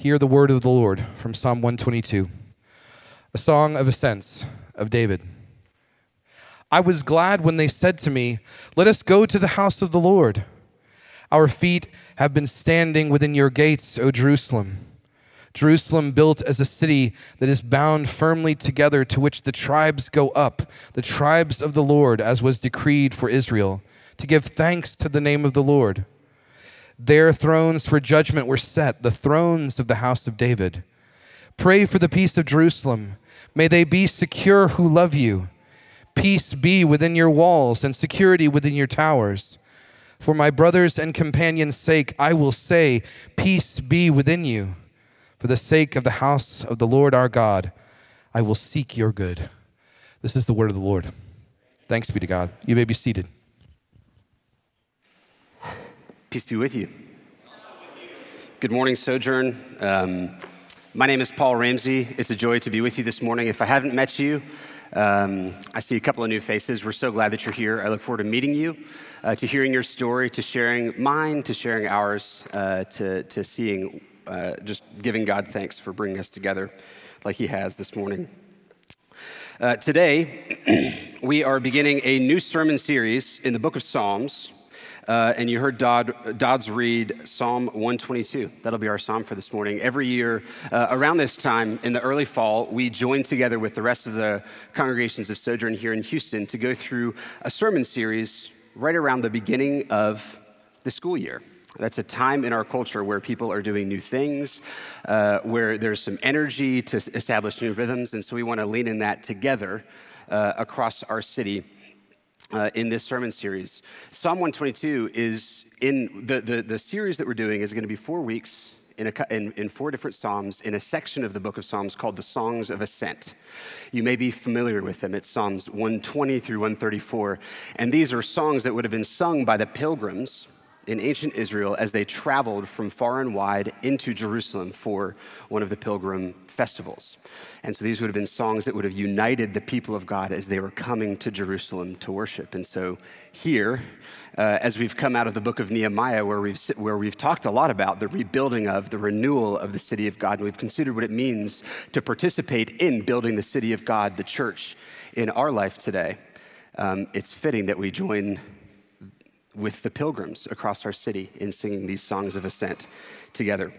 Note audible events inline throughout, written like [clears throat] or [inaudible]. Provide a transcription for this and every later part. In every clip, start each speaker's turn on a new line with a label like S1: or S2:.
S1: Hear the word of the Lord from Psalm 122, a song of ascents of David. I was glad when they said to me, Let us go to the house of the Lord. Our feet have been standing within your gates, O Jerusalem. Jerusalem built as a city that is bound firmly together, to which the tribes go up, the tribes of the Lord, as was decreed for Israel, to give thanks to the name of the Lord. Their thrones for judgment were set, the thrones of the house of David. Pray for the peace of Jerusalem. May they be secure who love you. Peace be within your walls and security within your towers. For my brothers and companions' sake, I will say, Peace be within you. For the sake of the house of the Lord our God, I will seek your good. This is the word of the Lord. Thanks be to God. You may be seated.
S2: Peace be with you. Good morning, Sojourn. Um, my name is Paul Ramsey. It's a joy to be with you this morning. If I haven't met you, um, I see a couple of new faces. We're so glad that you're here. I look forward to meeting you, uh, to hearing your story, to sharing mine, to sharing ours, uh, to, to seeing uh, just giving God thanks for bringing us together like He has this morning. Uh, today, [clears throat] we are beginning a new sermon series in the book of Psalms. Uh, and you heard Dodd, Dodds read Psalm 122. That'll be our psalm for this morning. Every year, uh, around this time in the early fall, we join together with the rest of the congregations of Sojourn here in Houston to go through a sermon series right around the beginning of the school year. That's a time in our culture where people are doing new things, uh, where there's some energy to establish new rhythms. And so we want to lean in that together uh, across our city. Uh, in this sermon series, Psalm 122 is in the, the, the series that we're doing is going to be four weeks in, a, in, in, four different Psalms in a section of the book of Psalms called the Songs of Ascent. You may be familiar with them. It's Psalms 120 through 134. And these are songs that would have been sung by the pilgrims in ancient Israel as they traveled from far and wide into Jerusalem for one of the pilgrim festivals. And so these would have been songs that would have united the people of God as they were coming to Jerusalem to worship. And so here, uh, as we've come out of the book of Nehemiah, where we've, where we've talked a lot about the rebuilding of, the renewal of the city of God, and we've considered what it means to participate in building the city of God, the church, in our life today, um, it's fitting that we join with the pilgrims across our city in singing these songs of ascent together.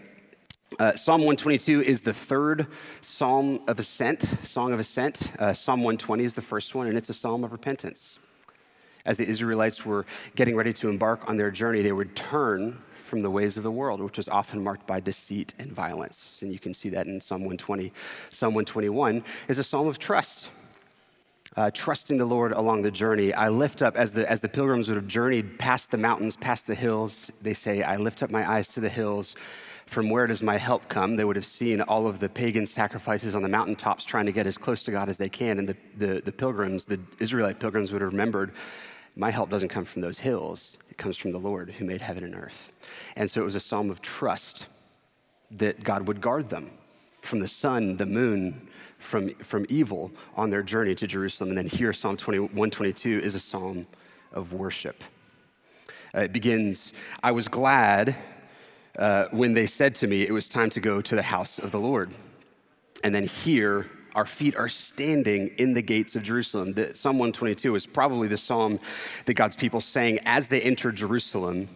S2: Uh, psalm 122 is the third psalm of ascent, song of ascent. Uh, psalm 120 is the first one, and it's a psalm of repentance. As the Israelites were getting ready to embark on their journey, they would turn from the ways of the world, which was often marked by deceit and violence. And you can see that in Psalm 120. Psalm 121 is a psalm of trust uh, trusting the Lord along the journey. I lift up, as the, as the pilgrims would have journeyed past the mountains, past the hills, they say, I lift up my eyes to the hills. From where does my help come? They would have seen all of the pagan sacrifices on the mountaintops trying to get as close to God as they can. And the, the, the pilgrims, the Israelite pilgrims, would have remembered, my help doesn't come from those hills, it comes from the Lord who made heaven and earth. And so it was a psalm of trust that God would guard them from the sun, the moon, from, from evil on their journey to Jerusalem. And then here, Psalm 20, 122 is a psalm of worship. Uh, it begins, I was glad uh, when they said to me, it was time to go to the house of the Lord. And then here, our feet are standing in the gates of Jerusalem. The, psalm 122 is probably the psalm that God's people sang as they entered Jerusalem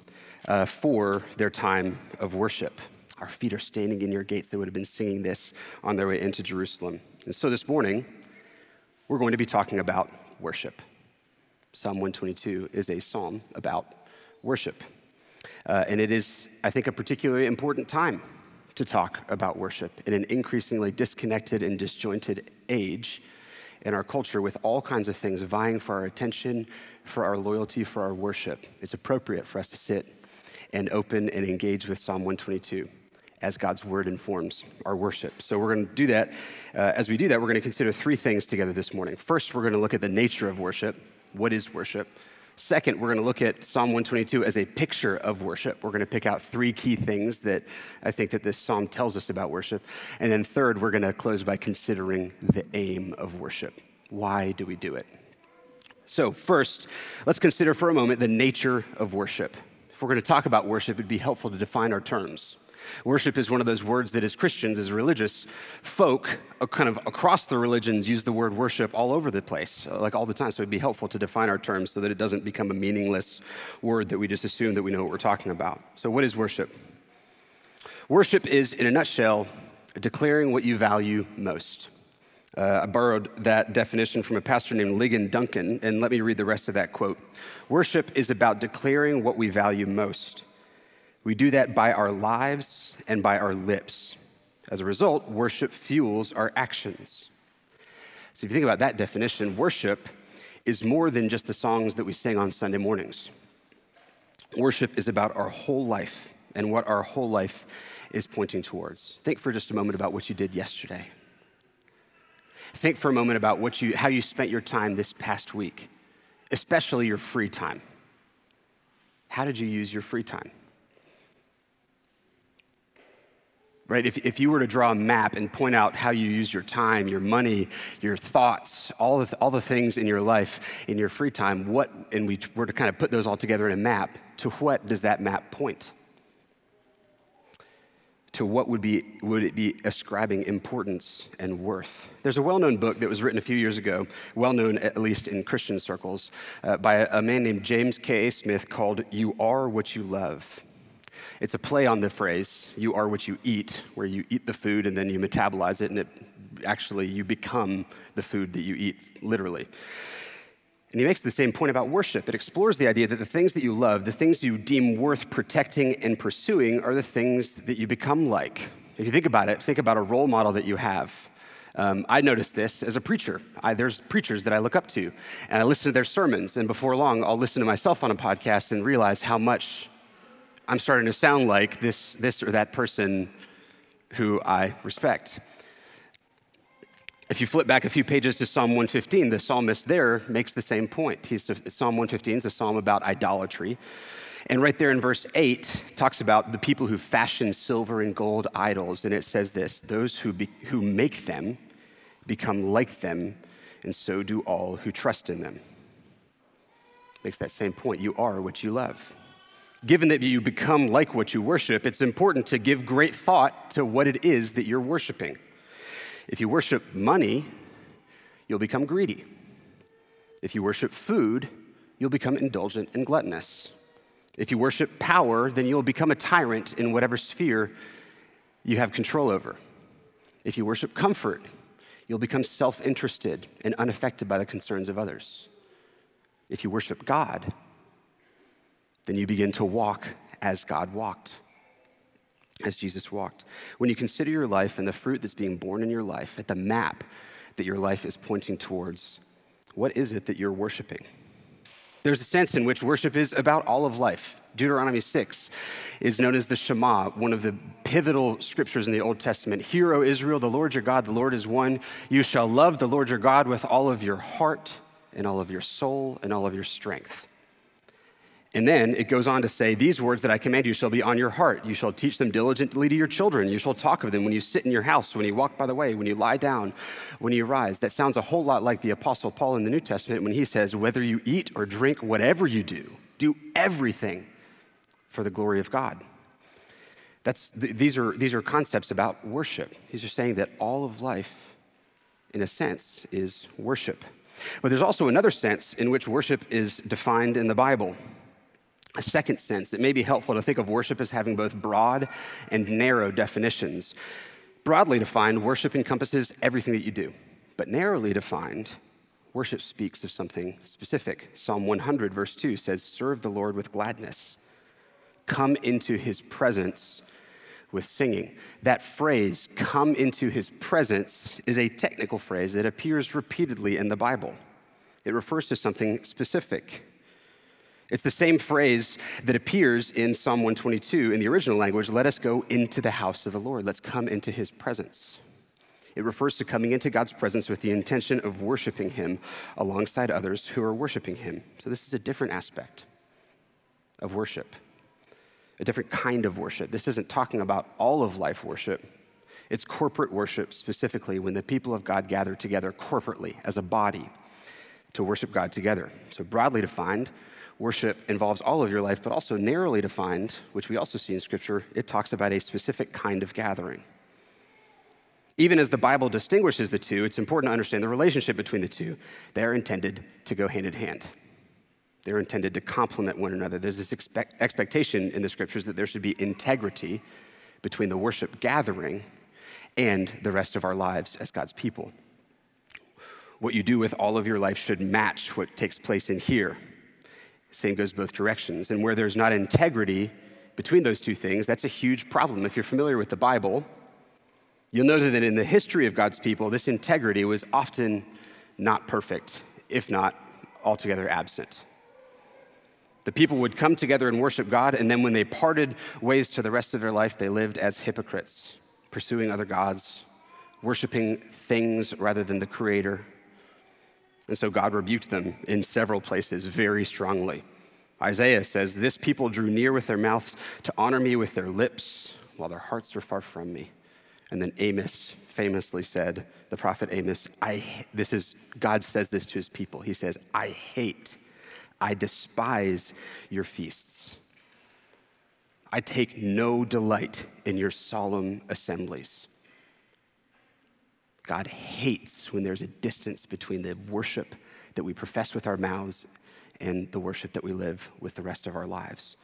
S2: uh, for their time of worship. Our feet are standing in your gates. They would have been singing this on their way into Jerusalem. And so this morning, we're going to be talking about worship. Psalm 122 is a psalm about worship. Uh, and it is, I think, a particularly important time to talk about worship in an increasingly disconnected and disjointed age in our culture with all kinds of things vying for our attention, for our loyalty, for our worship. It's appropriate for us to sit and open and engage with Psalm 122 as God's word informs our worship. So we're going to do that. Uh, as we do that, we're going to consider three things together this morning. First, we're going to look at the nature of worship. What is worship? Second, we're going to look at Psalm 122 as a picture of worship. We're going to pick out three key things that I think that this psalm tells us about worship. And then third, we're going to close by considering the aim of worship. Why do we do it? So, first, let's consider for a moment the nature of worship. If we're going to talk about worship, it'd be helpful to define our terms. Worship is one of those words that, as Christians, as religious folk, uh, kind of across the religions, use the word worship all over the place, uh, like all the time. So it'd be helpful to define our terms so that it doesn't become a meaningless word that we just assume that we know what we're talking about. So, what is worship? Worship is, in a nutshell, declaring what you value most. Uh, I borrowed that definition from a pastor named Ligon Duncan, and let me read the rest of that quote. Worship is about declaring what we value most. We do that by our lives and by our lips. As a result, worship fuels our actions. So, if you think about that definition, worship is more than just the songs that we sing on Sunday mornings. Worship is about our whole life and what our whole life is pointing towards. Think for just a moment about what you did yesterday. Think for a moment about what you, how you spent your time this past week, especially your free time. How did you use your free time? Right? If, if you were to draw a map and point out how you use your time, your money, your thoughts, all the, all the things in your life, in your free time, what, and we were to kind of put those all together in a map, to what does that map point? To what would, be, would it be ascribing importance and worth? There's a well known book that was written a few years ago, well known at least in Christian circles, uh, by a, man named James K.A. Smith called You Are What You Love. It's a play on the phrase, you are what you eat, where you eat the food and then you metabolize it, and it actually you become the food that you eat, literally. And he makes the same point about worship. It explores the idea that the things that you love, the things you deem worth protecting and pursuing, are the things that you become like. If you think about it, think about a role model that you have. Um, I noticed this as a preacher. I, there's preachers that I look up to, and I listen to their sermons, and before long, I'll listen to myself on a podcast and realize how much I'm starting to sound like this, this or that person who I respect. If you flip back a few pages to Psalm 115, the psalmist there makes the same point. He's, Psalm 115 is a psalm about idolatry. And right there in verse 8 talks about the people who fashion silver and gold idols. And it says this those who, be, who make them become like them, and so do all who trust in them. Makes that same point. You are what you love given that you become like what you worship, it's important to give great thought to what it is that you're worshiping. If you worship money, you'll become greedy. If you worship food, you'll become indulgent and gluttonous. If you worship power, then you'll become a tyrant in whatever sphere you have control over. If you worship comfort, you'll become self interested and unaffected by the concerns of others. If you worship God, then you begin to walk as God walked, as Jesus walked. When you consider your life and the fruit that's being borne in your life, at the map that your life is pointing towards, what is it that you're worshiping? There's a sense in which worship is about all of life. Deuteronomy 6 is known as the Shema, one of the pivotal scriptures in the Old Testament. Hear, O Israel, the Lord your God, the Lord is one. You shall love the Lord your God with all of your heart and all of your soul and all of your strength. And then it goes on to say, These words that I command you shall be on your heart. You shall teach them diligently to your children. You shall talk of them when you sit in your house, when you walk by the way, when you lie down, when you rise. That sounds a whole lot like the Apostle Paul in the New Testament when he says, Whether you eat or drink, whatever you do, do everything for the glory of God. That's, these, are, these are concepts about worship. These are saying that all of life, in a sense, is worship. But there's also another sense in which worship is defined in the Bible a second sense, it may be helpful to think of worship as having both broad and narrow definitions. Broadly defined, worship encompasses everything that you do, but narrowly defined, worship speaks of something specific. Psalm 100, verse 2 says, Serve the Lord with gladness, come into his presence with singing. That phrase, come into his presence, is a technical phrase that appears repeatedly in the Bible. It refers to something specific. It's the same phrase that appears in Psalm 122 in the original language let us go into the house of the Lord, let's come into his presence. It refers to coming into God's presence with the intention of worshiping him alongside others who are worshiping him. So, this is a different aspect of worship, a different kind of worship. This isn't talking about all of life worship, it's corporate worship specifically when the people of God gather together corporately as a body to worship God together. So, broadly defined, worship involves all of your life, but also narrowly defined, which we also see in Scripture, it talks about a specific kind of gathering. Even as the Bible distinguishes the two, it's important to understand the relationship between the two. They are intended to go hand in hand. They're intended to complement one another. There's this expect, expectation in the scriptures that there should be integrity between the worship gathering and the rest of our lives as God's people. What you do with all of your life should match what takes place in here. Same goes both directions. And where there's not integrity between those two things, that's a huge problem. If you're familiar with the Bible, you'll know that in the history of God's people, this integrity was often not perfect, if not altogether absent. The people would come together and worship God, and then when they parted ways to the rest of their life, they lived as hypocrites, pursuing other gods, worshiping things rather than the Creator. And so God rebuked them in several places very strongly. Isaiah says, This people drew near with their mouths to honor me with their lips, while their hearts were far from me. And then Amos famously said, the prophet Amos, I, this is, God says this to his people. He says, I hate I despise your feasts. I take no delight in your solemn assemblies. God hates when there's a distance between the worship that we profess with our mouths and the worship that we live with the rest of our lives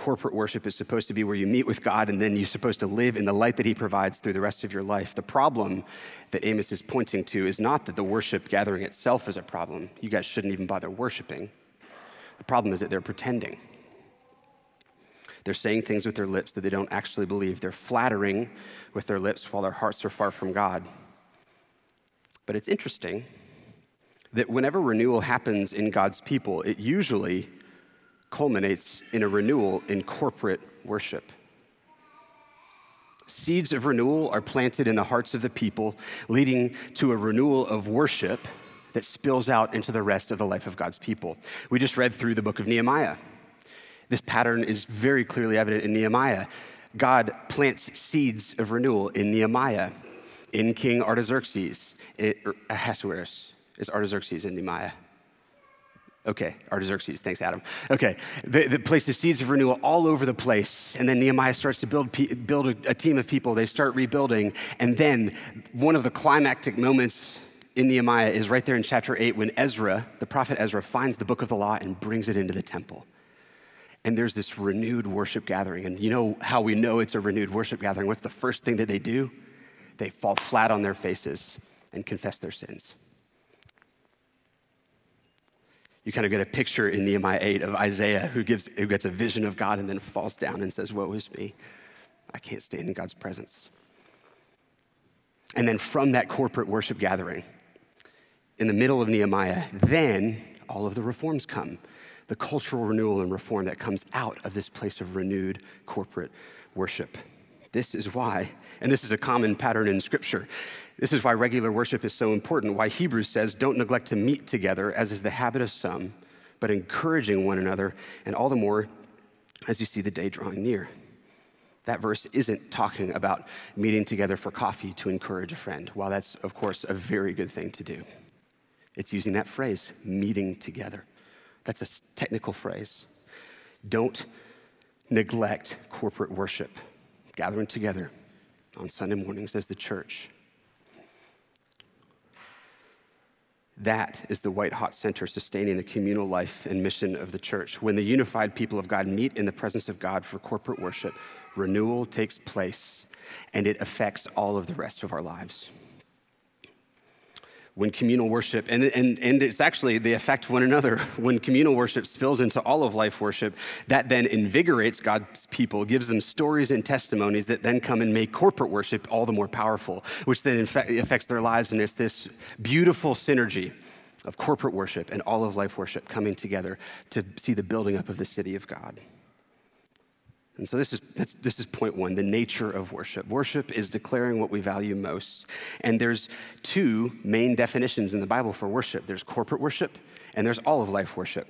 S2: corporate worship is supposed to be where you meet with God and then you're supposed to live in the light that He provides through the rest of your life. The problem that Amos is pointing to is not that the worship gathering itself is a problem. You guys shouldn't even bother worshiping. The problem is that they're pretending. They're saying things with their lips that they don't actually believe. They're flattering with their lips while their hearts are far from God. But it's interesting that whenever renewal happens in God's people, it usually culminates in a renewal in corporate worship. Seeds of renewal are planted in the hearts of the people, leading to a renewal of worship that spills out into the rest of the life of God's people. We just read through the book of Nehemiah. This pattern is very clearly evident in Nehemiah. God plants seeds of renewal in Nehemiah, in King Artaxerxes, it, er, Ahasuerus. Is Artaxerxes in Nehemiah? Okay, Artaxerxes, thanks, Adam. Okay, the, the places seeds of renewal all over the place. And then Nehemiah starts to build, build a, a team of people. They start rebuilding. And then one of the climactic moments in Nehemiah is right there in chapter 8 when Ezra, the prophet Ezra, finds the book of the law and brings it into the temple. And there's this renewed worship gathering. And you know how we know it's a renewed worship gathering? What's the first thing that they do? They fall flat on their faces and confess their sins you kind of get a picture in Nehemiah 8 of Isaiah who, gives, who gets a vision of God and then falls down and says, Woe is me. I can't stand in God's presence. And then from that corporate worship gathering, in the middle of Nehemiah, then all of the reforms come the cultural renewal and reform that comes out of this place of renewed corporate worship. This is why, and this is a common pattern in Scripture. This is why regular worship is so important, why Hebrews says, don't neglect to meet together, as is the habit of some, but encouraging one another, and all the more as you see the day drawing near. That verse isn't talking about meeting together for coffee to encourage a friend, while that's, of course, a very good thing to do. It's using that phrase, meeting together. That's a technical phrase. Don't neglect corporate worship, gathering together on Sunday mornings as the church That is the white hot center sustaining the communal life and mission of the church. When the unified people of God meet in the presence of God for corporate worship, renewal takes place and it affects all of the rest of our lives when communal worship, and, and, and it's actually, they affect one another. [laughs] When communal worship spills into all of life worship, that then invigorates God's people, gives them stories and testimonies that then come and make corporate worship all the more powerful, which then affects their lives. And it's this beautiful synergy of corporate worship and all of life worship coming together to see the building up of the city of God. And so this is, this is point one the nature of worship. Worship is declaring what we value most. And there's two main definitions in the Bible for worship there's corporate worship, and there's all of life worship.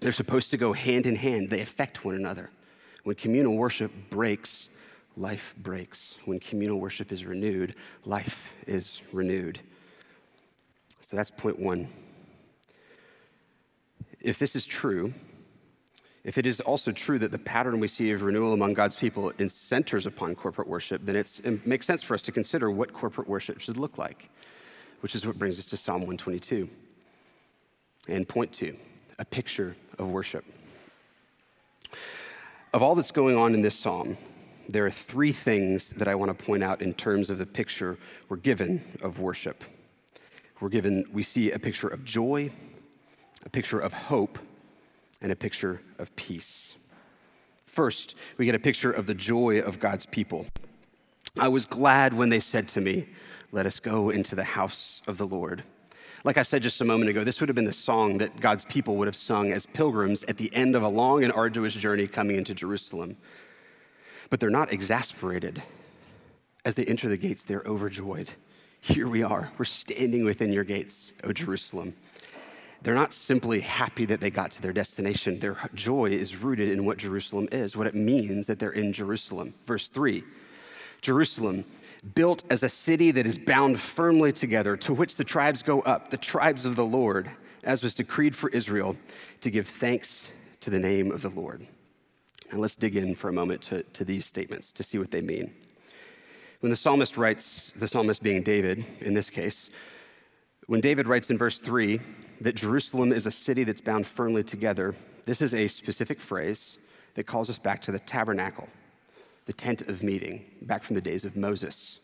S2: They're supposed to go hand in hand, they affect one another. When communal worship breaks, life breaks. When communal worship is renewed, life is renewed. So that's point one. if this is true, if it is also true that the pattern we see of renewal among God's people centers upon corporate worship, then it makes sense for us to consider what corporate worship should look like, which is what brings us to Psalm 122 and point two a picture of worship. Of all that's going on in this psalm, there are three things that I want to point out in terms of the picture we're given of worship. We're given, we see a picture of joy, a picture of hope, and a picture of peace. First, we get a picture of the joy of God's people. I was glad when they said to me, Let us go into the house of the Lord. Like I said just a moment ago, this would have been the song that God's people would have sung as pilgrims at the end of a long and arduous journey coming into Jerusalem. But they're not exasperated. As they enter the gates, they're overjoyed. Here we are. We're standing within your gates, O Jerusalem. They're not simply happy that they got to their destination. Their joy is rooted in what Jerusalem is, what it means that they're in Jerusalem. Verse 3 Jerusalem, built as a city that is bound firmly together, to which the tribes go up, the tribes of the Lord, as was decreed for Israel, to give thanks to the name of the Lord. And let's dig in for a moment to, to these statements to see what they mean. When the psalmist writes, the psalmist being David in this case, when David writes in verse 3 that Jerusalem is a city that's bound firmly together, this is a specific phrase that calls us back to the tabernacle the tent of meeting, back from the days of Moses.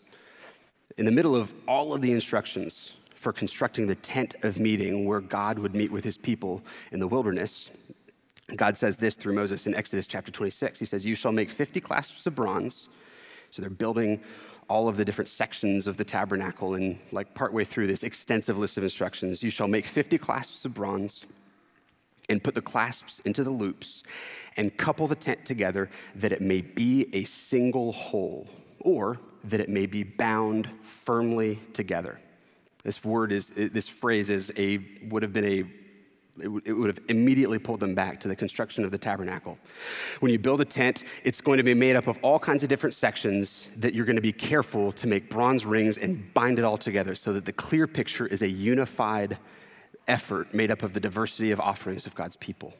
S2: In the middle of all of the instructions for constructing the tent of meeting where God would meet with his people in the wilderness, God says this through Moses in Exodus chapter 26. He says, You shall make 50 clasps of bronze. So they're building all of the different sections of the tabernacle, and like partway through this extensive list of instructions, you shall make 50 clasps of bronze and put the clasps into the loops and couple the tent together that it may be a single whole, or that it may be bound firmly together. This word is, this phrase is a, would have been a it would have immediately pulled them back to the construction of the tabernacle. When you build a tent, it's going to be made up of all kinds of different sections that you're going to be careful to make bronze rings and bind it all together so that the clear picture is a unified effort made up of the diversity of offerings of God's people.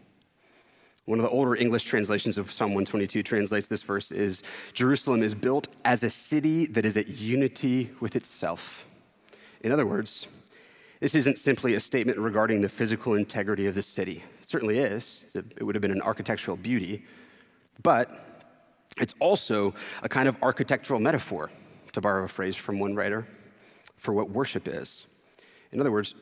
S2: One of the older English translations of Psalm 122 translates this verse is Jerusalem is built as a city that is at unity with itself. In other words, this isn't simply a statement regarding the physical integrity of the city. It certainly is. A, it would have been an architectural beauty. But it's also a kind of architectural metaphor, to borrow a phrase from one writer, for what worship is. In other words,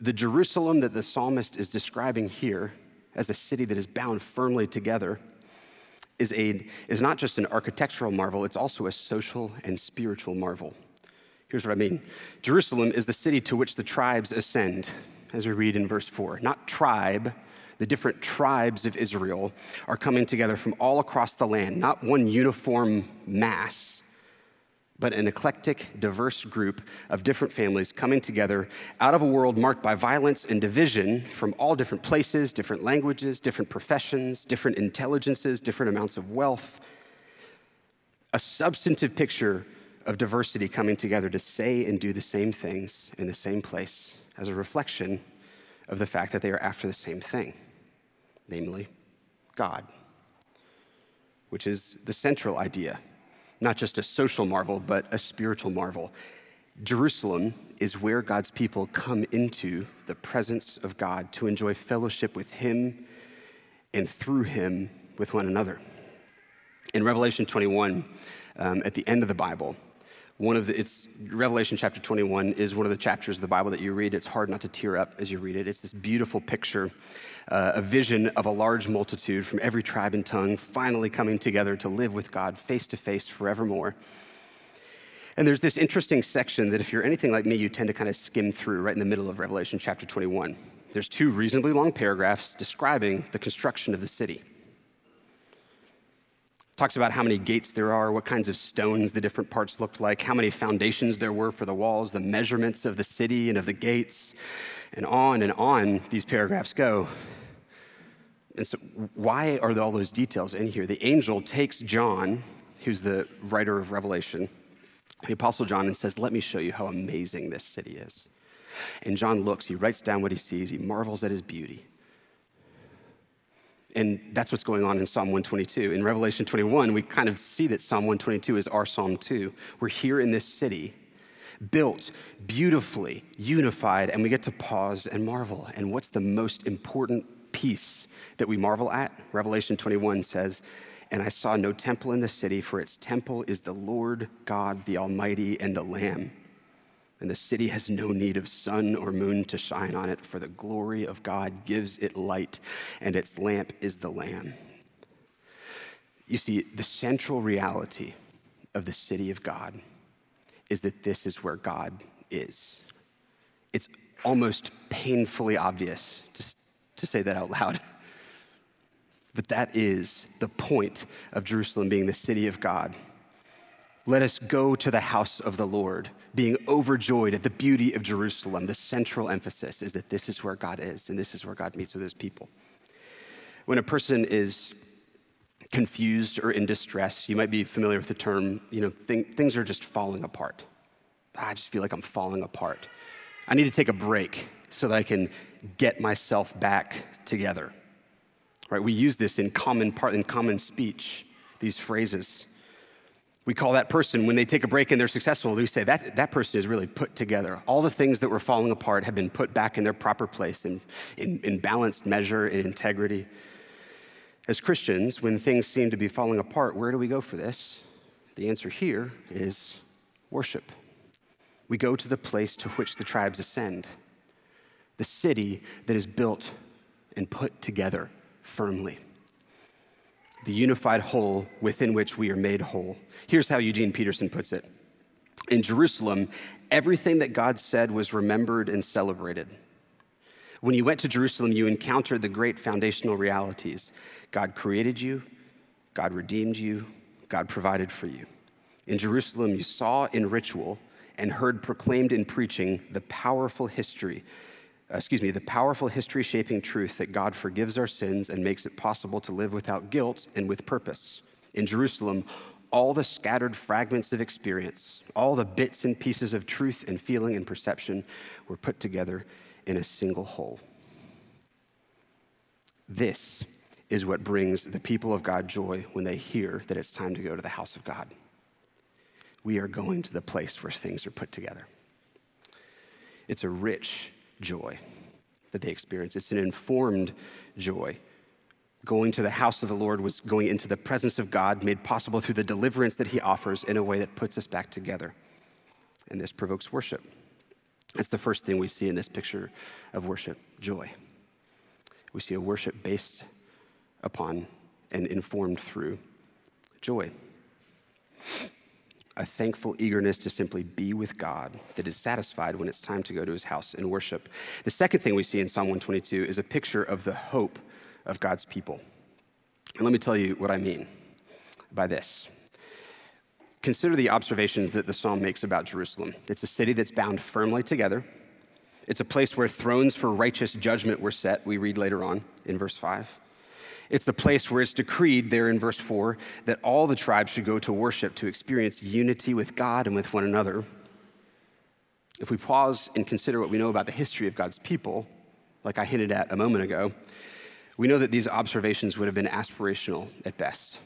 S2: the Jerusalem that the psalmist is describing here as a city that is bound firmly together is, a, is not just an architectural marvel, it's also a social and spiritual marvel. Here's what I mean Jerusalem is the city to which the tribes ascend, as we read in verse 4. Not tribe, the different tribes of Israel are coming together from all across the land, not one uniform mass but an eclectic, diverse group of different families coming together out of a world marked by violence and division from all different places, different languages, different professions, different intelligences, different amounts of wealth. A substantive picture of diversity coming together to say and do the same things in the same place as a reflection of the fact that they are after the same thing, namely God, which is the central idea not just a social marvel, but a spiritual marvel. Jerusalem is where God's people come into the presence of God to enjoy fellowship with Him and through Him with one another. In Revelation 21, um, at the end of the Bible, one of the, it's Revelation chapter 21 is one of the chapters of the Bible that you read. It's hard not to tear up as you read it. It's this beautiful picture, uh, a vision of a large multitude from every tribe and tongue finally coming together to live with God face to face forevermore. And there's this interesting section that if you're anything like me, you tend to kind of skim through right in the middle of Revelation chapter 21. There's two reasonably long paragraphs describing the construction of the city talks about how many gates there are, what kinds of stones the different parts looked like, how many foundations there were for the walls, the measurements of the city and of the gates, and on and on these paragraphs go. And so, why are all those details in here? The angel takes John, who's the writer of Revelation, the Apostle John, and says, Let me show you how amazing this city is. And John looks, he writes down what he sees, he marvels at his beauty. And that's what's going on in Psalm 122. In Revelation 21, we kind of see that Psalm 122 is our Psalm too. We're here in this city, built beautifully, unified, and we get to pause and marvel. And what's the most important piece that we marvel at? Revelation 21 says, And I saw no temple in the city, for its temple is the Lord God, the Almighty, and the Lamb. And the city has no need of sun or moon to shine on it, for the glory of God gives it light, and its lamp is the Lamb. You see, the central reality of the city of God is that this is where God is. It's almost painfully obvious to, to say that out loud. [laughs] But that is the point of Jerusalem being the city of God. Let us go to the house of the Lord, being overjoyed at the beauty of Jerusalem. The central emphasis is that this is where God is, and this is where God meets with his people. When a person is confused or in distress, you might be familiar with the term, you know, things are just falling apart. I just feel like I'm falling apart. I need to take a break so that I can get myself back together. Right? We use this in common part in common speech, these phrases. We call that person, when they take a break and they're successful, we say that, that person is really put together. All the things that were falling apart have been put back in their proper place in, in, in balanced measure and integrity. As Christians, when things seem to be falling apart, where do we go for this? The answer here is worship. We go to the place to which the tribes ascend, the city that is built and put together firmly. The unified whole within which we are made whole. Here's how Eugene Peterson puts it In Jerusalem, everything that God said was remembered and celebrated. When you went to Jerusalem, you encountered the great foundational realities God created you, God redeemed you, God provided for you. In Jerusalem, you saw in ritual and heard proclaimed in preaching the powerful history excuse me, the powerful history shaping truth that God forgives our sins and makes it possible to live without guilt and with purpose. In Jerusalem, all the scattered fragments of experience, all the bits and pieces of truth and feeling and perception were put together in a single whole. This is what brings the people of God joy when they hear that it's time to go to the house of God. We are going to the place where things are put together. It's a rich joy that they experience. It's an informed joy. Going to the house of the Lord was going into the presence of God, made possible through the deliverance that He offers in a way that puts us back together. And this provokes worship. That's the first thing we see in this picture of worship joy. We see a worship based upon and informed through joy a thankful eagerness to simply be with God that is satisfied when it's time to go to his house and worship. The second thing we see in Psalm 122 is a picture of the hope of God's people. And let me tell you what I mean by this. Consider the observations that the psalm makes about Jerusalem. It's a city that's bound firmly together. It's a place where thrones for righteous judgment were set, we read later on in verse 5. It's the place where it's decreed there in verse 4 that all the tribes should go to worship to experience unity with God and with one another. If we pause and consider what we know about the history of God's people, like I hinted at a moment ago, we know that these observations would have been aspirational at best.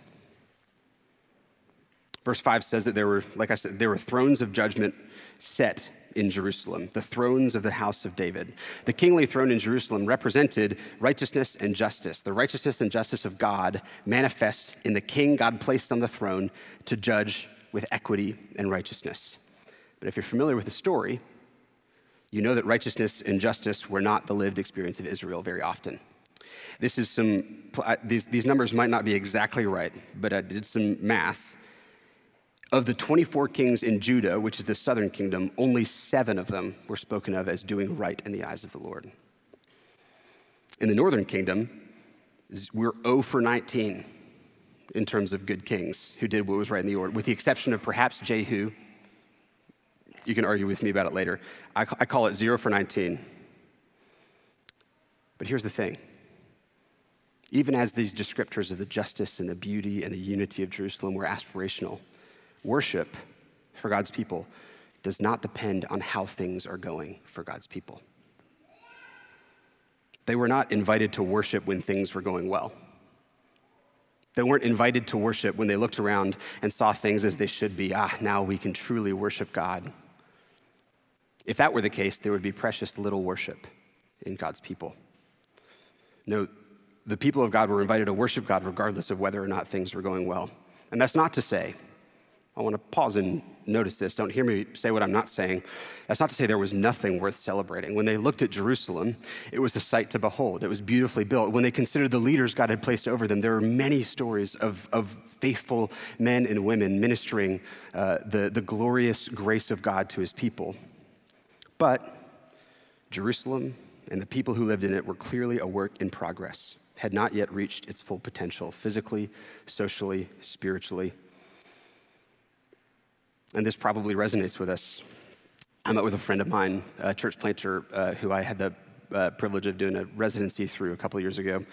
S2: Verse 5 says that there were, like I said, there were thrones of judgment set in Jerusalem, the thrones of the house of David. The kingly throne in Jerusalem represented righteousness and justice, the righteousness and justice of God manifest in the king God placed on the throne to judge with equity and righteousness. But if you're familiar with the story, you know that righteousness and justice were not the lived experience of Israel very often. This is some, uh, these, these numbers might not be exactly right, but I did some math of the 24 kings in Judah, which is the southern kingdom, only seven of them were spoken of as doing right in the eyes of the Lord. In the northern kingdom, we're 0 for 19 in terms of good kings who did what was right in the order, with the exception of perhaps Jehu. You can argue with me about it later. I, I call it 0 for 19. But here's the thing even as these descriptors of the justice and the beauty and the unity of Jerusalem were aspirational, Worship for God's people does not depend on how things are going for God's people. They were not invited to worship when things were going well. They weren't invited to worship when they looked around and saw things as they should be. Ah, now we can truly worship God. If that were the case, there would be precious little worship in God's people. No, the people of God were invited to worship God regardless of whether or not things were going well. And that's not to say, I want to pause and notice this. Don't hear me say what I'm not saying. That's not to say there was nothing worth celebrating. When they looked at Jerusalem, it was a sight to behold. It was beautifully built. When they considered the leaders God had placed over them, there were many stories of, of faithful men and women ministering uh, the, the glorious grace of God to his people. But Jerusalem and the people who lived in it were clearly a work in progress, had not yet reached its full potential physically, socially, spiritually. And this probably resonates with us. I met with a friend of mine, a church planter uh, who I had the uh, privilege of doing a residency through a couple years ago. And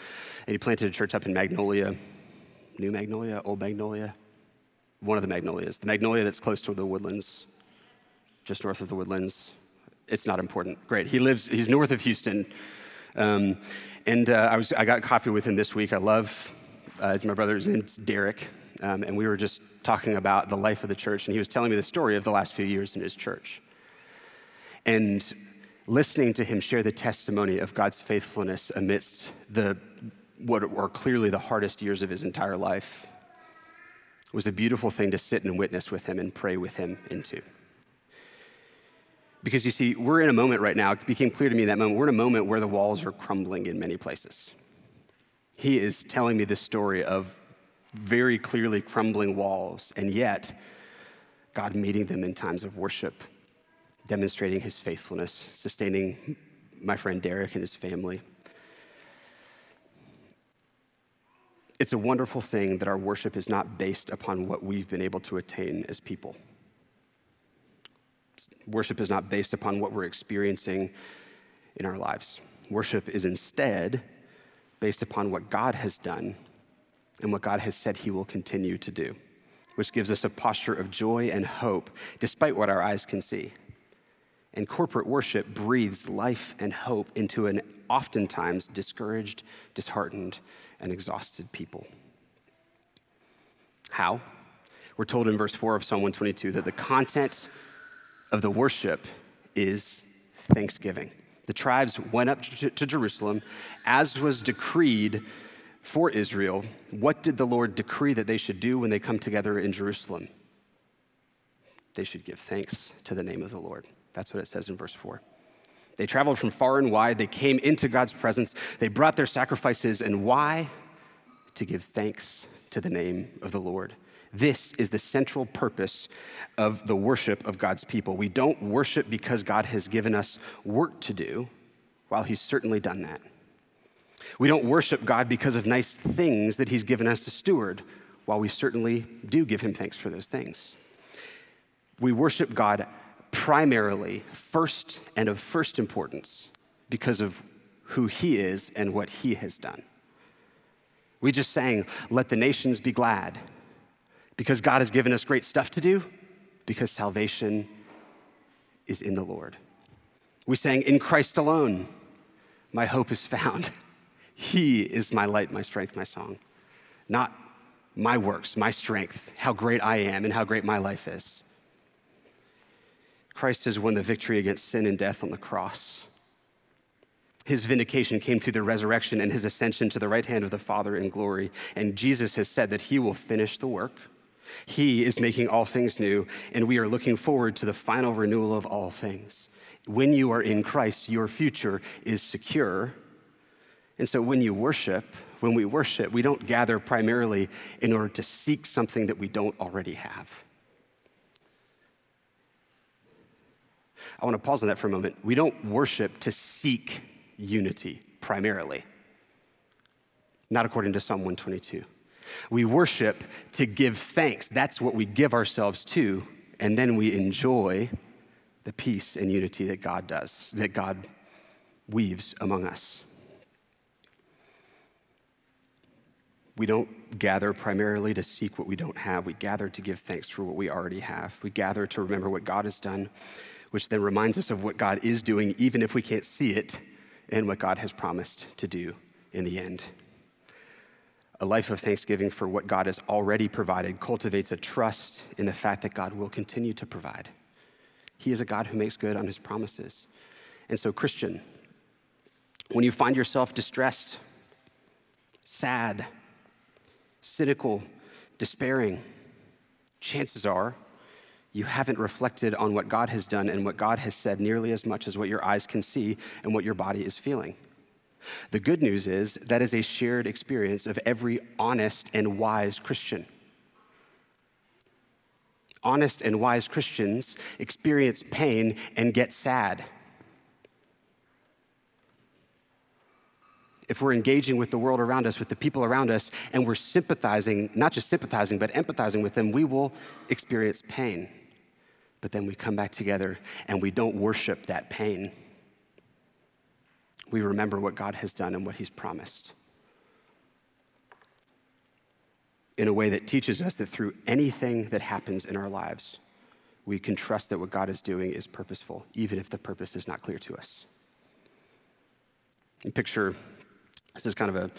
S2: he planted a church up in Magnolia, New Magnolia, Old Magnolia, one of the Magnolias, the Magnolia that's close to the woodlands, just north of the woodlands. It's not important. Great. He lives, he's north of Houston. Um, and uh, I, was, I got coffee with him this week. I love, uh, my brother's name's Derek. Um, and we were just talking about the life of the church. And he was telling me the story of the last few years in his church. And listening to him share the testimony of God's faithfulness amidst the, what were clearly the hardest years of his entire life was a beautiful thing to sit and witness with him and pray with him into. Because you see, we're in a moment right now, it became clear to me that moment, we're in a moment where the walls are crumbling in many places. He is telling me this story of very clearly crumbling walls, and yet God meeting them in times of worship, demonstrating his faithfulness, sustaining my friend Derek and his family. It's a wonderful thing that our worship is not based upon what we've been able to attain as people. Worship is not based upon what we're experiencing in our lives. Worship is instead based upon what God has done and what God has said he will continue to do, which gives us a posture of joy and hope despite what our eyes can see. And corporate worship breathes life and hope into an oftentimes discouraged, disheartened, and exhausted people. How? We're told in verse 4 of Psalm 122 that the content of the worship is thanksgiving. The tribes went up to Jerusalem as was decreed for Israel. What did the Lord decree that they should do when they come together in Jerusalem? They should give thanks to the name of the Lord. That's what it says in verse 4. They traveled from far and wide. They came into God's presence. They brought their sacrifices. And why? To give thanks to the name of the Lord. This is the central purpose of the worship of God's people. We don't worship because God has given us work to do, while He's certainly done that. We don't worship God because of nice things that He's given us to steward, while we certainly do give Him thanks for those things. We worship God primarily, first and of first importance, because of who He is and what He has done. We just sang, Let the nations be glad because God has given us great stuff to do, because salvation is in the Lord. We sang, In Christ alone, my hope is found. [laughs] He is my light, my strength, my song. Not my works, my strength, how great I am, and how great my life is. Christ has won the victory against sin and death on the cross. His vindication came through the resurrection and his ascension to the right hand of the Father in glory. And Jesus has said that he will finish the work he is making all things new, and we are looking forward to the final renewal of all things. When you are in Christ, your future is secure. And so when you worship, when we worship, we don't gather primarily in order to seek something that we don't already have. I want to pause on that for a moment. We don't worship to seek unity primarily, not according to Psalm 122. We worship to give thanks. That's what we give ourselves to. And then we enjoy the peace and unity that God does, that God weaves among us. We don't gather primarily to seek what we don't have. We gather to give thanks for what we already have. We gather to remember what God has done, which then reminds us of what God is doing, even if we can't see it, and what God has promised to do in the end. A life of thanksgiving for what God has already provided cultivates a trust in the fact that God will continue to provide. He is a God who makes good on his promises. And so, Christian, when you find yourself distressed, sad, cynical, despairing, chances are you haven't reflected on what God has done and what God has said nearly as much as what your eyes can see and what your body is feeling. The good news is that is a shared experience of every honest and wise Christian. Honest and wise Christians experience pain and get sad. If we're engaging with the world around us, with the people around us, and we're sympathizing, not just sympathizing, but empathizing with them, we will experience pain. But then we come back together and we don't worship that pain. We remember what God has done and what He's promised. In a way that teaches us that through anything that happens in our lives, we can trust that what God is doing is purposeful, even if the purpose is not clear to us. And picture this is kind of a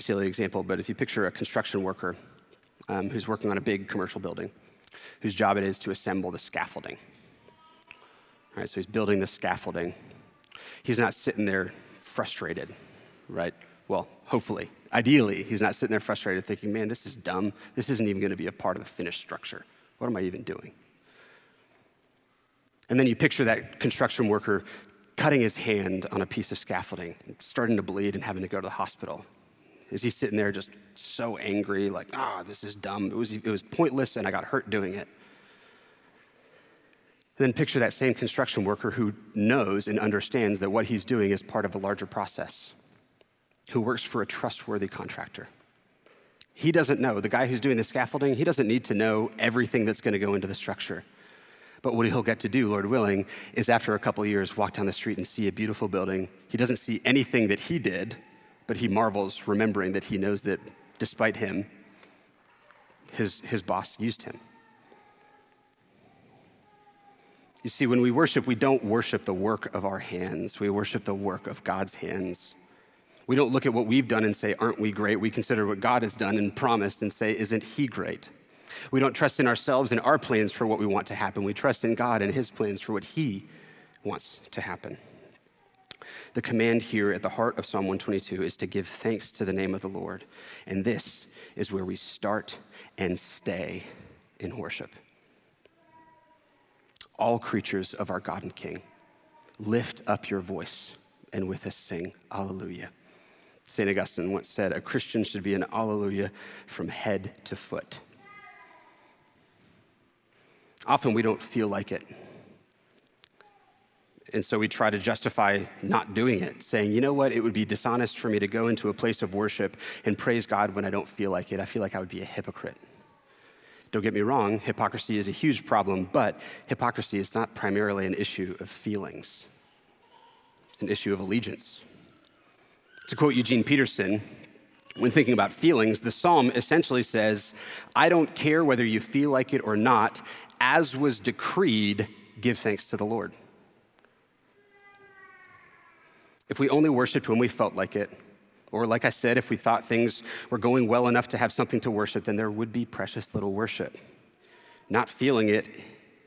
S2: silly example, but if you picture a construction worker um, who's working on a big commercial building, whose job it is to assemble the scaffolding. All right, so he's building the scaffolding. He's not sitting there frustrated, right? Well, hopefully. Ideally, he's not sitting there frustrated thinking, man, this is dumb. This isn't even going to be a part of the finished structure. What am I even doing? And then you picture that construction worker cutting his hand on a piece of scaffolding, starting to bleed and having to go to the hospital. Is he sitting there just so angry, like, ah, oh, this is dumb. It was, it was pointless and I got hurt doing it. And then picture that same construction worker who knows and understands that what he's doing is part of a larger process, who works for a trustworthy contractor. He doesn't know, the guy who's doing the scaffolding, he doesn't need to know everything that's going to go into the structure. But what he'll get to do, Lord willing, is after a couple years, walk down the street and see a beautiful building. He doesn't see anything that he did, but he marvels, remembering that he knows that despite him, his, his boss used him. You see, when we worship, we don't worship the work of our hands, we worship the work of God's hands. We don't look at what we've done and say, Aren't we great? We consider what God has done and promised and say, Isn't He great? We don't trust in ourselves and our plans for what we want to happen. We trust in God and His plans for what He wants to happen. The command here at the heart of Psalm 122 is to give thanks to the name of the Lord. And this is where we start and stay in worship. All creatures of our God and King, lift up your voice and with us sing Alleluia. St. Augustine once said, A Christian should be an Alleluia from head to foot. Often we don't feel like it. And so we try to justify not doing it, saying, you know what, it would be dishonest for me to go into a place of worship and praise God when I don't feel like it. I feel like I would be a hypocrite. Don't get me wrong, hypocrisy is a huge problem, but hypocrisy is not primarily an issue of feelings, it's an issue of allegiance. To quote Eugene Peterson, when thinking about feelings, the psalm essentially says, I don't care whether you feel like it or not, as was decreed, give thanks to the Lord. If we only worshiped when we felt like it, or like I said, if we thought things were going well enough to have something to worship, then there would be precious little worship. Not feeling it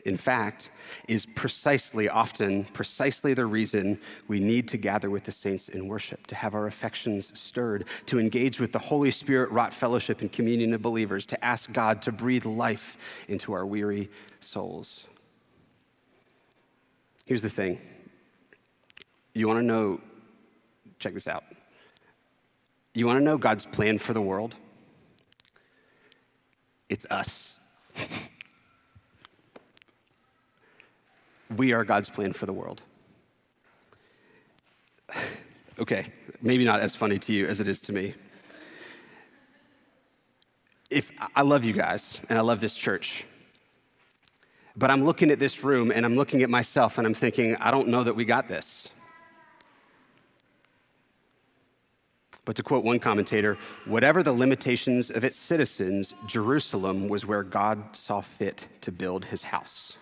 S2: in fact, is precisely, often, precisely the reason we need to gather with the saints in worship, to have our affections stirred, to engage with the Holy Spirit wrought fellowship and communion of believers, to ask God to breathe life into our weary souls. Here's the thing you want to know, check this out. You want to know God's plan for the world? It's us. [laughs] We are God's plan for the world. [laughs] okay, maybe not as funny to you as it is to me. If I love you guys and I love this church, but I'm looking at this room and I'm looking at myself and I'm thinking, I don't know that we got this. But to quote one commentator, whatever the limitations of its citizens, Jerusalem was where God saw fit to build his house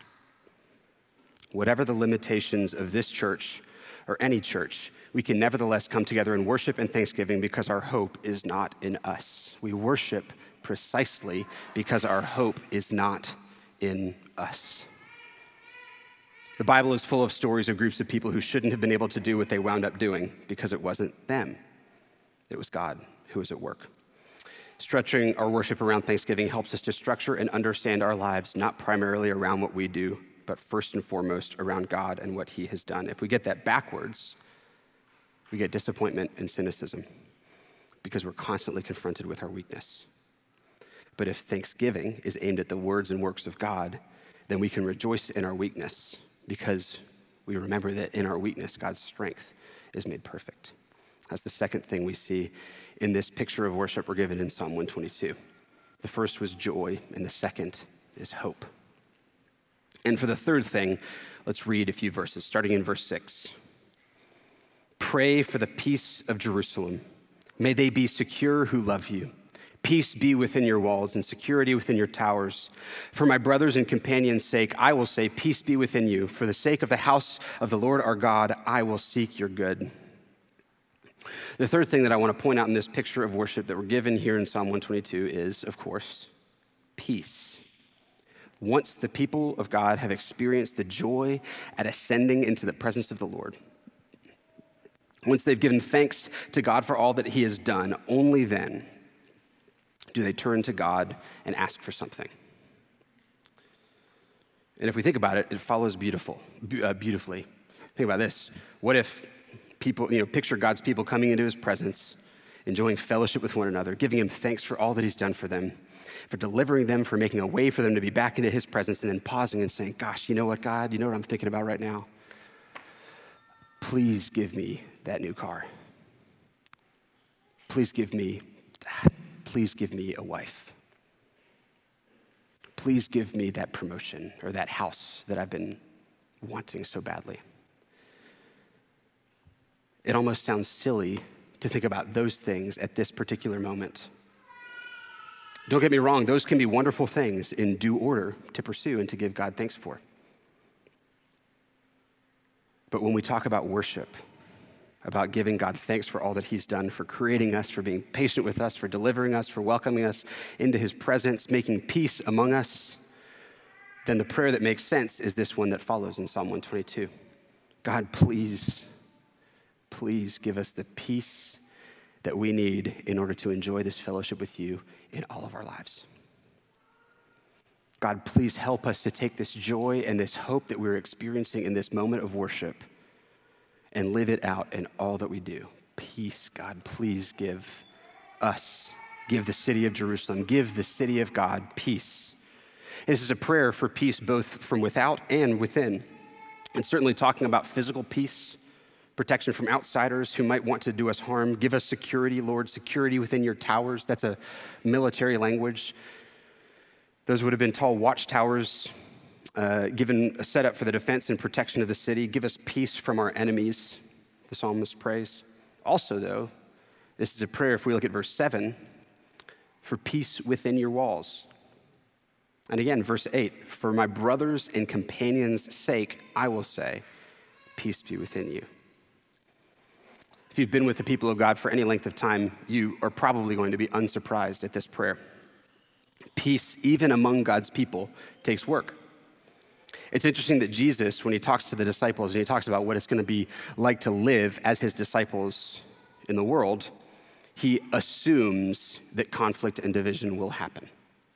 S2: whatever the limitations of this church or any church, we can nevertheless come together in worship and thanksgiving because our hope is not in us. We worship precisely because our hope is not in us. The Bible is full of stories of groups of people who shouldn't have been able to do what they wound up doing because it wasn't them, it was God who was at work. Structuring our worship around Thanksgiving helps us to structure and understand our lives not primarily around what we do, but first and foremost around God and what He has done. If we get that backwards, we get disappointment and cynicism because we're constantly confronted with our weakness. But if thanksgiving is aimed at the words and works of God, then we can rejoice in our weakness because we remember that in our weakness, God's strength is made perfect. That's the second thing we see in this picture of worship we're given in Psalm 122. The first was joy, and the second is hope. And for the third thing, let's read a few verses, starting in verse 6. Pray for the peace of Jerusalem. May they be secure who love you. Peace be within your walls and security within your towers. For my brothers and companions' sake, I will say, Peace be within you. For the sake of the house of the Lord our God, I will seek your good. The third thing that I want to point out in this picture of worship that we're given here in Psalm 122 is, of course, peace. Once the people of God have experienced the joy at ascending into the presence of the Lord, once they've given thanks to God for all that He has done, only then do they turn to God and ask for something. And if we think about it, it follows beautiful, uh, beautifully. Think about this. What if people, you know, picture God's people coming into his presence, enjoying fellowship with one another, giving him thanks for all that he's done for them, for delivering them, for making a way for them to be back into his presence, and then pausing and saying, Gosh, you know what, God? You know what I'm thinking about right now? Please give me that new car. Please give me. Please give me a wife. Please give me that promotion or that house that I've been wanting so badly. It almost sounds silly to think about those things at this particular moment. Don't get me wrong, those can be wonderful things in due order to pursue and to give God thanks for. But when we talk about worship, about giving God thanks for all that He's done, for creating us, for being patient with us, for delivering us, for welcoming us into His presence, making peace among us, then the prayer that makes sense is this one that follows in Psalm 122 God, please, please give us the peace that we need in order to enjoy this fellowship with you in all of our lives. God, please help us to take this joy and this hope that we're experiencing in this moment of worship and live it out in all that we do. Peace, God, please give us, give the city of Jerusalem, give the city of God peace. This is a prayer for peace both from without and within. And certainly talking about physical peace, protection from outsiders who might want to do us harm. Give us security, Lord, security within your towers. That's a military language. Those would have been tall watchtowers uh, given a setup for the defense and protection of the city. Give us peace from our enemies, the psalmist prays. Also, though, this is a prayer, if we look at verse 7, for peace within your walls. And again, verse 8, for my brothers and companions' sake, I will say, peace be within you. If you've been with the people of God for any length of time, you are probably going to be unsurprised at this prayer. Peace, even among God's people, takes work. It's interesting that Jesus, when he talks to the disciples and he talks about what it's going to be like to live as his disciples in the world, he assumes that conflict and division will happen.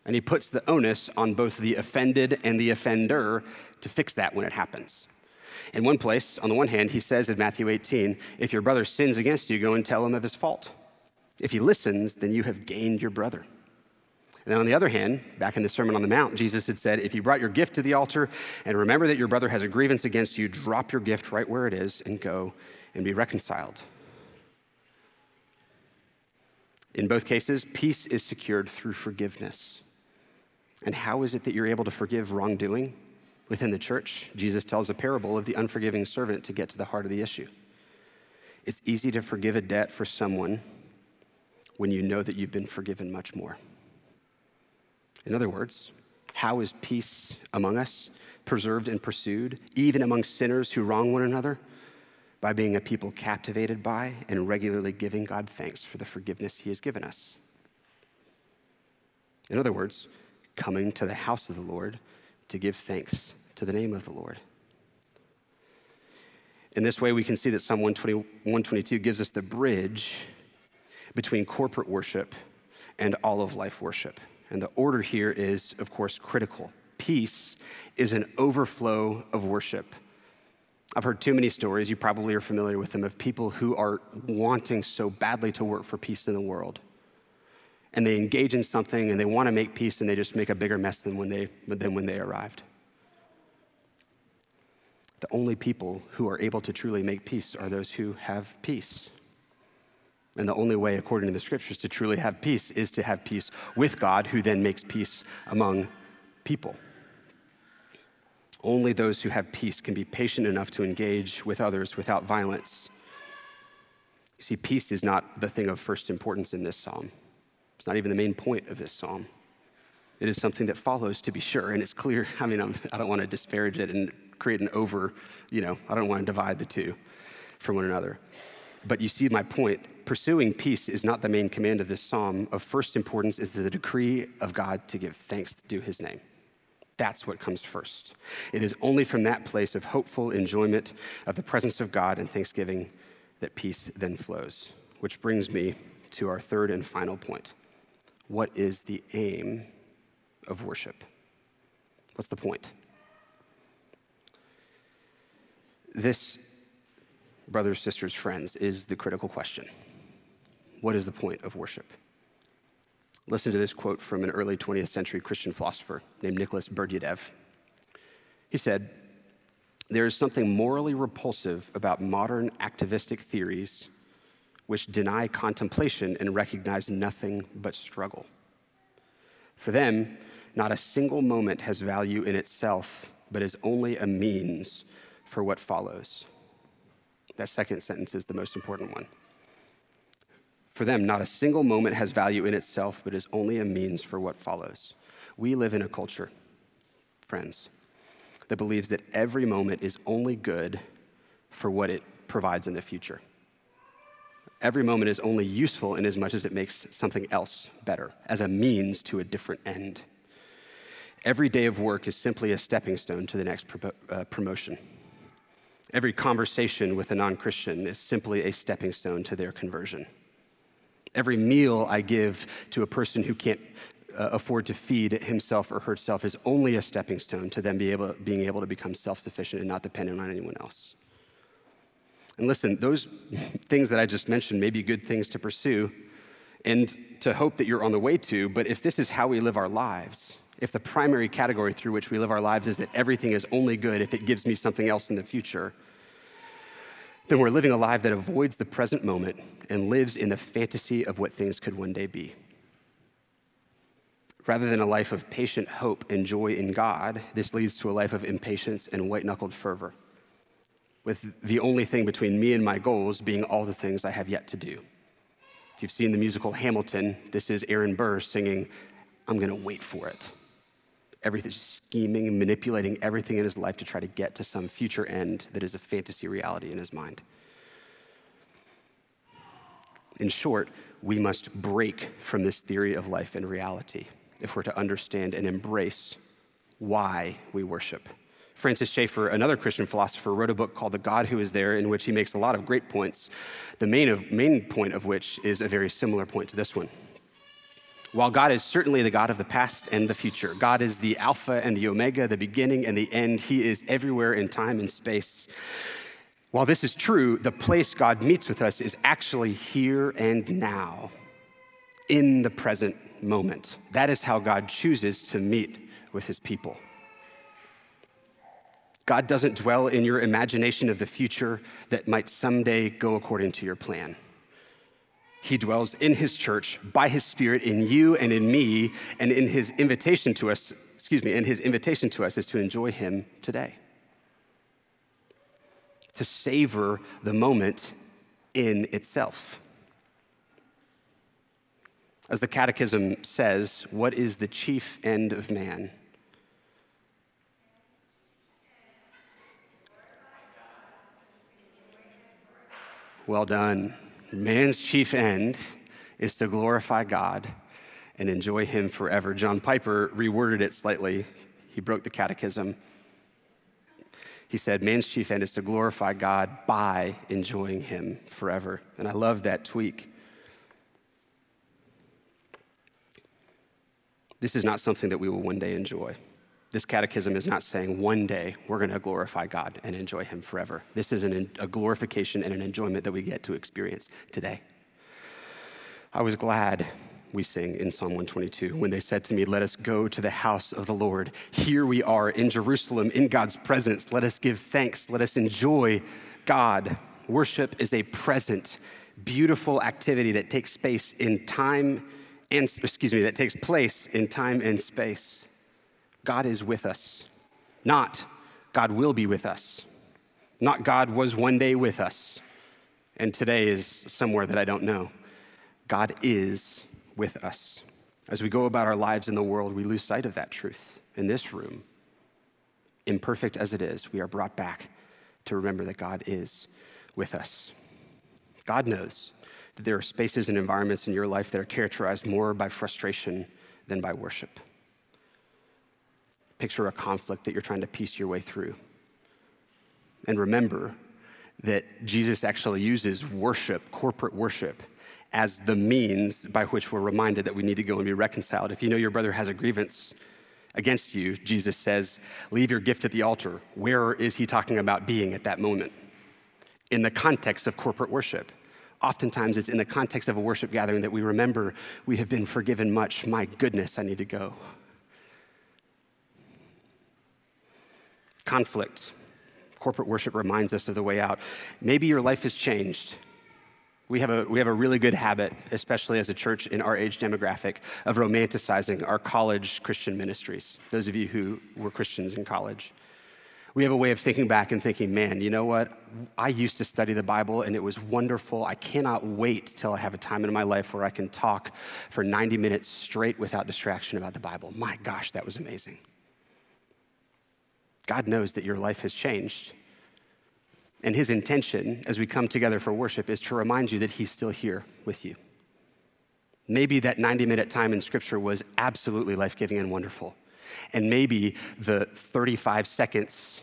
S2: And he puts the onus on both the offended and the offender to fix that when it happens. In one place, on the one hand, he says in Matthew 18, if your brother sins against you, go and tell him of his fault. If he listens, then you have gained your brother. And then on the other hand, back in the Sermon on the Mount, Jesus had said, If you brought your gift to the altar and remember that your brother has a grievance against you, drop your gift right where it is and go and be reconciled. In both cases, peace is secured through forgiveness. And how is it that you're able to forgive wrongdoing within the church? Jesus tells a parable of the unforgiving servant to get to the heart of the issue. It's easy to forgive a debt for someone when you know that you've been forgiven much more. In other words, how is peace among us preserved and pursued, even among sinners who wrong one another? by being a people captivated by and regularly giving God thanks for the forgiveness He has given us. In other words, coming to the house of the Lord to give thanks to the name of the Lord. In this way, we can see that Psalm 120, 122 gives us the bridge between corporate worship and all of life worship. And the order here is, of course, critical. Peace is an overflow of worship. I've heard too many stories, you probably are familiar with them, of people who are wanting so badly to work for peace in the world. And they engage in something and they want to make peace and they just make a bigger mess than when they, than when they arrived. The only people who are able to truly make peace are those who have peace. And the only way, according to the scriptures, to truly have peace is to have peace with God, who then makes peace among people. Only those who have peace can be patient enough to engage with others without violence. You see, peace is not the thing of first importance in this psalm. It's not even the main point of this psalm. It is something that follows, to be sure, and it's clear. [laughs] I mean, I'm, I do not want to disparage it and create an over, you know, I don't want to divide the two from one another. But you see my point. Pursuing peace is not the main command of this psalm. Of first importance is the decree of God to give thanks to his name. That's what comes first. It is only from that place of hopeful enjoyment of the presence of God and thanksgiving that peace then flows. Which brings me to our third and final point. What is the aim of worship? What's the point? This, brothers, sisters, friends, is the critical question. What is the point of worship? Listen to this quote from an early 20th century Christian philosopher named Nicholas Berdyaev. He said, There is something morally repulsive about modern activistic theories which deny contemplation and recognize nothing but struggle. For them, not a single moment has value in itself, but is only a means for what follows. That second sentence is the most important one. For them, not a single moment has value in itself, but is only a means for what follows. We live in a culture, friends, that believes that every moment is only good for what it provides in the future. Every moment is only useful in as much as it makes something else better, as a means to a different end. Every day of work is simply a stepping stone to the next pro- uh, promotion. Every conversation with a non Christian is simply a stepping stone to their conversion. Every meal I give to a person who can't uh, afford to feed himself or herself is only a stepping stone to them be able, being able to become self sufficient and not dependent on anyone else. And listen, those [laughs] things that I just mentioned may be good things to pursue and to hope that you're on the way to, but if this is how we live our lives, if the primary category through which we live our lives is that everything is only good if it gives me something else in the future, then we're living a life that avoids the present moment and lives in the fantasy of what things could one day be. Rather than a life of patient hope and joy in God, this leads to a life of impatience and white knuckled fervor, with the only thing between me and my goals being all the things I have yet to do. If you've seen the musical Hamilton, this is Aaron Burr singing, I'm to wait for it everything, scheming and manipulating everything in his life to try to get to some future end that is a fantasy reality in his mind. In short, we must break from this theory of life and reality if we're to understand and embrace why we worship. Francis Schaeffer, another Christian philosopher, wrote a book called The God Who Is There, in which he makes a lot of great points, the main, of, main point of which is a very similar point to this one. While God is certainly the God of the past and the future, God is the Alpha and the Omega, the beginning and the end. He is everywhere in time and space. While this is true, the place God meets with us is actually here and now, in the present moment. That is how God chooses to meet with his people. God doesn't dwell in your imagination of the future that might someday go according to your plan. He dwells in his church by his spirit in you and in me, and in his invitation to us, excuse me, and his invitation to us is to enjoy him today. To savor the moment in itself. As the Catechism says, what is the chief end of man? Well done. Man's chief end is to glorify God and enjoy Him forever. John Piper reworded it slightly. He broke the catechism. He said, Man's chief end is to glorify God by enjoying Him forever. And I love that tweak. This is not something that we will one day enjoy. This catechism is not saying one day we're going to glorify God and enjoy Him forever. This is an, a glorification and an enjoyment that we get to experience today. I was glad, we sing in Psalm 122, when they said to me, Let us go to the house of the Lord. Here we are in Jerusalem, in God's presence. Let us give thanks. Let us enjoy God. Worship is a present, beautiful activity that takes space in time and, excuse me, that takes place in time and space. God is with us, not God will be with us, not God was one day with us, and today is somewhere that I don't know. God is with us. As we go about our lives in the world, we lose sight of that truth. In this room, imperfect as it is, we are brought back to remember that God is with us. God knows that there are spaces and environments in your life that are characterized more by frustration than by worship. Picture a conflict that you're trying to piece your way through. And remember that Jesus actually uses worship, corporate worship, as the means by which we're reminded that we need to go and be reconciled. If you know your brother has a grievance against you, Jesus says, Leave your gift at the altar. Where is he talking about being at that moment? In the context of corporate worship. Oftentimes, it's in the context of a worship gathering that we remember we have been forgiven much. My goodness, I need to go. Conflict. Corporate worship reminds us of the way out. Maybe your life has changed. We have, a, we have a really good habit, especially as a church in our age demographic, of romanticizing our college Christian ministries, those of you who were Christians in college. We have a way of thinking back and thinking, man, you know what? I used to study the Bible and it was wonderful. I cannot wait till I have a time in my life where I can talk for 90 minutes straight without distraction about the Bible. My gosh, that was amazing. God knows that your life has changed. And his intention as we come together for worship is to remind you that he's still here with you. Maybe that 90 minute time in scripture was absolutely life giving and wonderful. And maybe the 35 seconds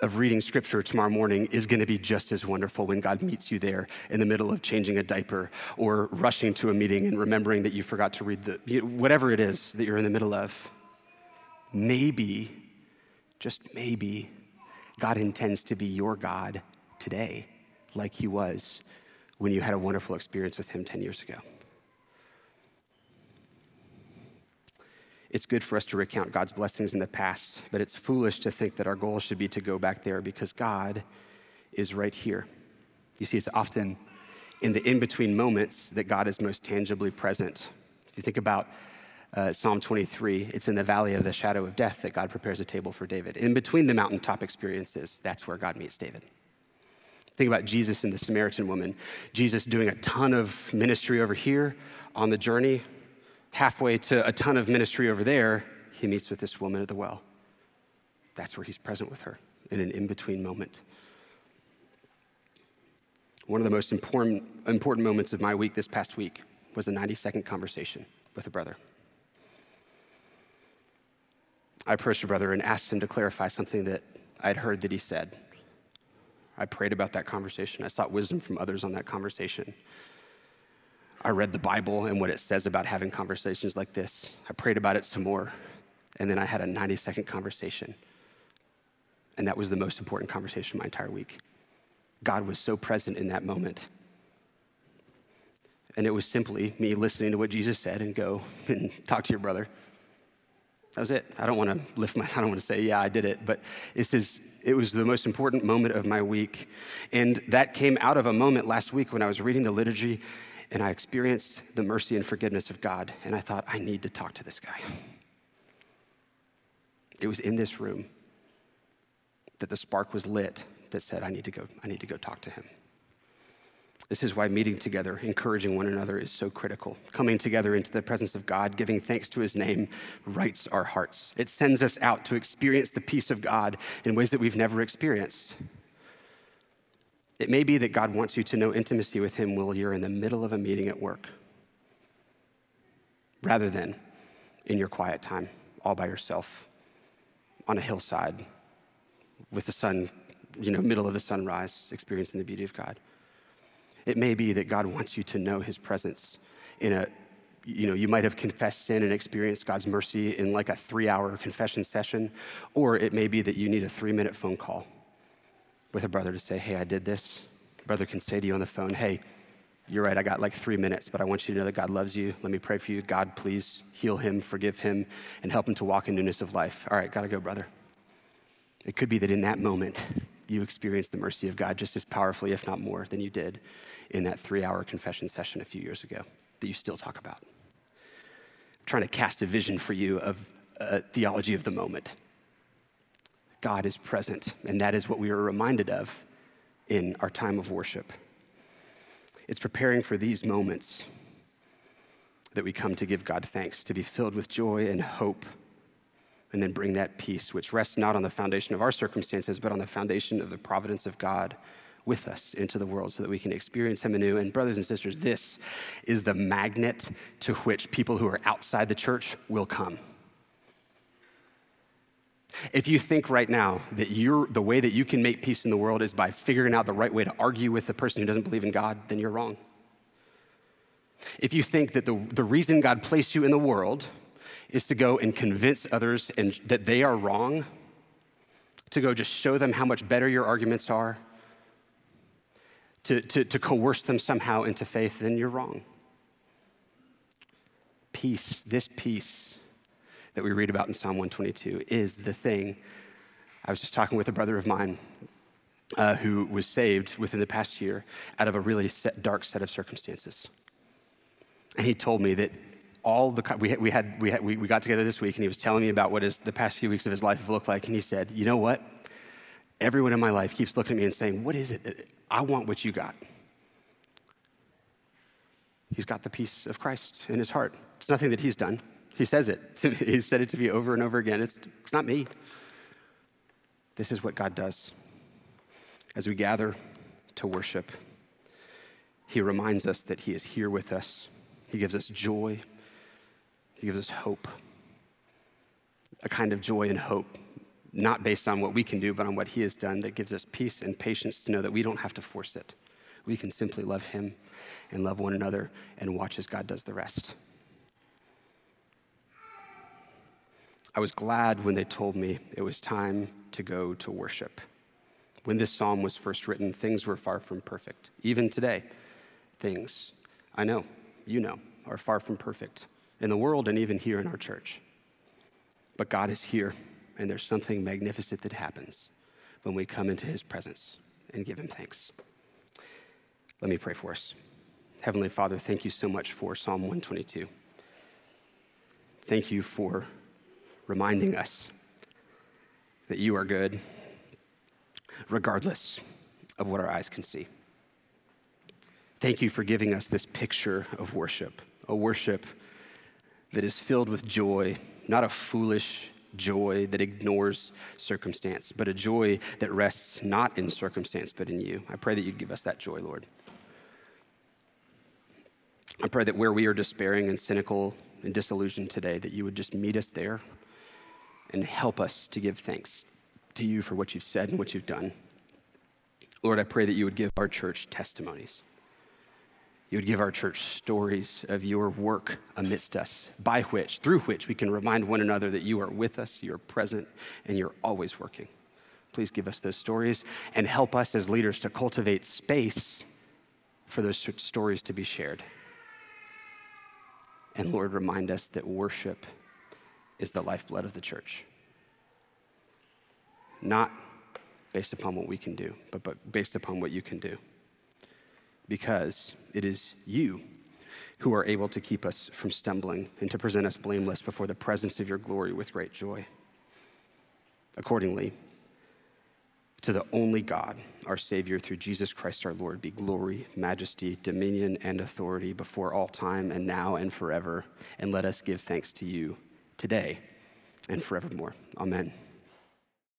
S2: of reading scripture tomorrow morning is going to be just as wonderful when God meets you there in the middle of changing a diaper or rushing to a meeting and remembering that you forgot to read the, whatever it is that you're in the middle of. Maybe just maybe, God intends to be your God today, like He was when you had a wonderful experience with Him 10 years ago. It's good for us to recount God's blessings in the past, but it's foolish to think that our goal should be to go back there because God is right here. You see, it's often in the in between moments that God is most tangibly present. If you think about uh, Psalm 23, it's in the valley of the shadow of death that God prepares a table for David. In between the mountaintop experiences, that's where God meets David. Think about Jesus and the Samaritan woman. Jesus doing a ton of ministry over here on the journey. Halfway to a ton of ministry over there, he meets with this woman at the well. That's where he's present with her in an in between moment. One of the most important, important moments of my week this past week was a 90 second conversation with a brother. I approached a brother and asked him to clarify something that I'd heard that he said. I prayed about that conversation. I sought wisdom from others on that conversation. I read the Bible and what it says about having conversations like this. I prayed about it some more. And then I had a 90 second conversation. And that was the most important conversation of my entire week. God was so present in that moment. And it was simply me listening to what Jesus said and go [laughs] and talk to your brother. That was it. I don't want to lift my, [laughs] I don't want to say, yeah, I did it, but this is, it was the most important moment of my week. And that came out of a moment last week when I was reading the liturgy and I experienced the mercy and forgiveness of God. And I thought, I need to talk to this guy. It was in this room that the spark was lit that said, I need to go, I need to go talk to him. This is why meeting together, encouraging one another is so critical. Coming together into the presence of God, giving thanks to his name, rights our hearts. It sends us out to experience the peace of God in ways that we've never experienced. It may be that God wants you to know intimacy with Him while you're in the middle of a meeting at work, rather than in your quiet time, all by yourself, on a hillside, with the sun, you know, middle of the sunrise, experiencing the beauty of God. It may be that God wants you to know His presence in a you know, you might have confessed sin and experienced God's mercy in like a three hour confession session, or it may be that you need a three minute phone call with a brother to say, Hey, I did this. Brother can say to you on the phone, Hey, you're right, I got like three minutes, but I want you to know that God loves you. Let me pray for you. God, please heal him, forgive him, and help him to walk in newness of life. All right, gotta go, brother. It could be that in that moment, you experienced the mercy of God just as powerfully, if not more, than you did in that three hour confession session a few years ago that you still talk about. I'm trying to cast a vision for you of a theology of the moment. God is present, and that is what we are reminded of in our time of worship. It's preparing for these moments that we come to give God thanks, to be filled with joy and hope, and then bring that peace, which rests not on the foundation of our circumstances, but on the foundation of the providence of God with us into the world so that we can experience Him anew. And, brothers and sisters, this is the magnet to which people who are outside the church will come. If you think right now that you're, the way that you can make peace in the world is by figuring out the right way to argue with the person who doesn't believe in God, then you're wrong. If you think that the, the reason God placed you in the world is to go and convince others and that they are wrong, to go just show them how much better your arguments are, to, to, to coerce them somehow into faith, then you're wrong. Peace, this peace that we read about in Psalm 122, is the thing. I was just talking with a brother of mine uh, who was saved within the past year out of a really set, dark set of circumstances. And he told me that all the, we, we, had, we, had, we, we got together this week and he was telling me about what his, the past few weeks of his life have looked like. And he said, You know what? Everyone in my life keeps looking at me and saying, What is it? I want what you got. He's got the peace of Christ in his heart. It's nothing that he's done. He says it. [laughs] he's said it to me over and over again. It's, it's not me. This is what God does. As we gather to worship, he reminds us that he is here with us. He gives us joy. He gives us hope. A kind of joy and hope not based on what we can do, but on what He has done, that gives us peace and patience to know that we don't have to force it. We can simply love Him and love one another and watch as God does the rest. I was glad when they told me it was time to go to worship. When this psalm was first written, things were far from perfect. Even today, things, I know, you know, are far from perfect in the world and even here in our church. But God is here and there's something magnificent that happens when we come into his presence and give him thanks. Let me pray for us. Heavenly Father, thank you so much for Psalm 122. Thank you for reminding us that you are good regardless of what our eyes can see. Thank you for giving us this picture of worship, a worship that is filled with joy, not a foolish joy that ignores circumstance, but a joy that rests not in circumstance, but in you. I pray that you'd give us that joy, Lord. I pray that where we are despairing and cynical and disillusioned today, that you would just meet us there and help us to give thanks to you for what you've said and what you've done. Lord, I pray that you would give our church testimonies you would give our church stories of your work amidst us, by which, through which, we can remind one another that you are with us, you're present, and you're always working. Please give us those stories and help us as leaders to cultivate space for those stories to be shared. And Lord, remind us that worship is the lifeblood of the church. Not based upon what we can do, but, but based upon what you can do because it is you who are able to keep us from stumbling and to present us blameless before the presence of your glory with great joy. Accordingly, to the only God, our Savior, through Jesus Christ our Lord, be glory, majesty, dominion, and authority before all time and now and forever. And let us give thanks to you today and forevermore. Amen.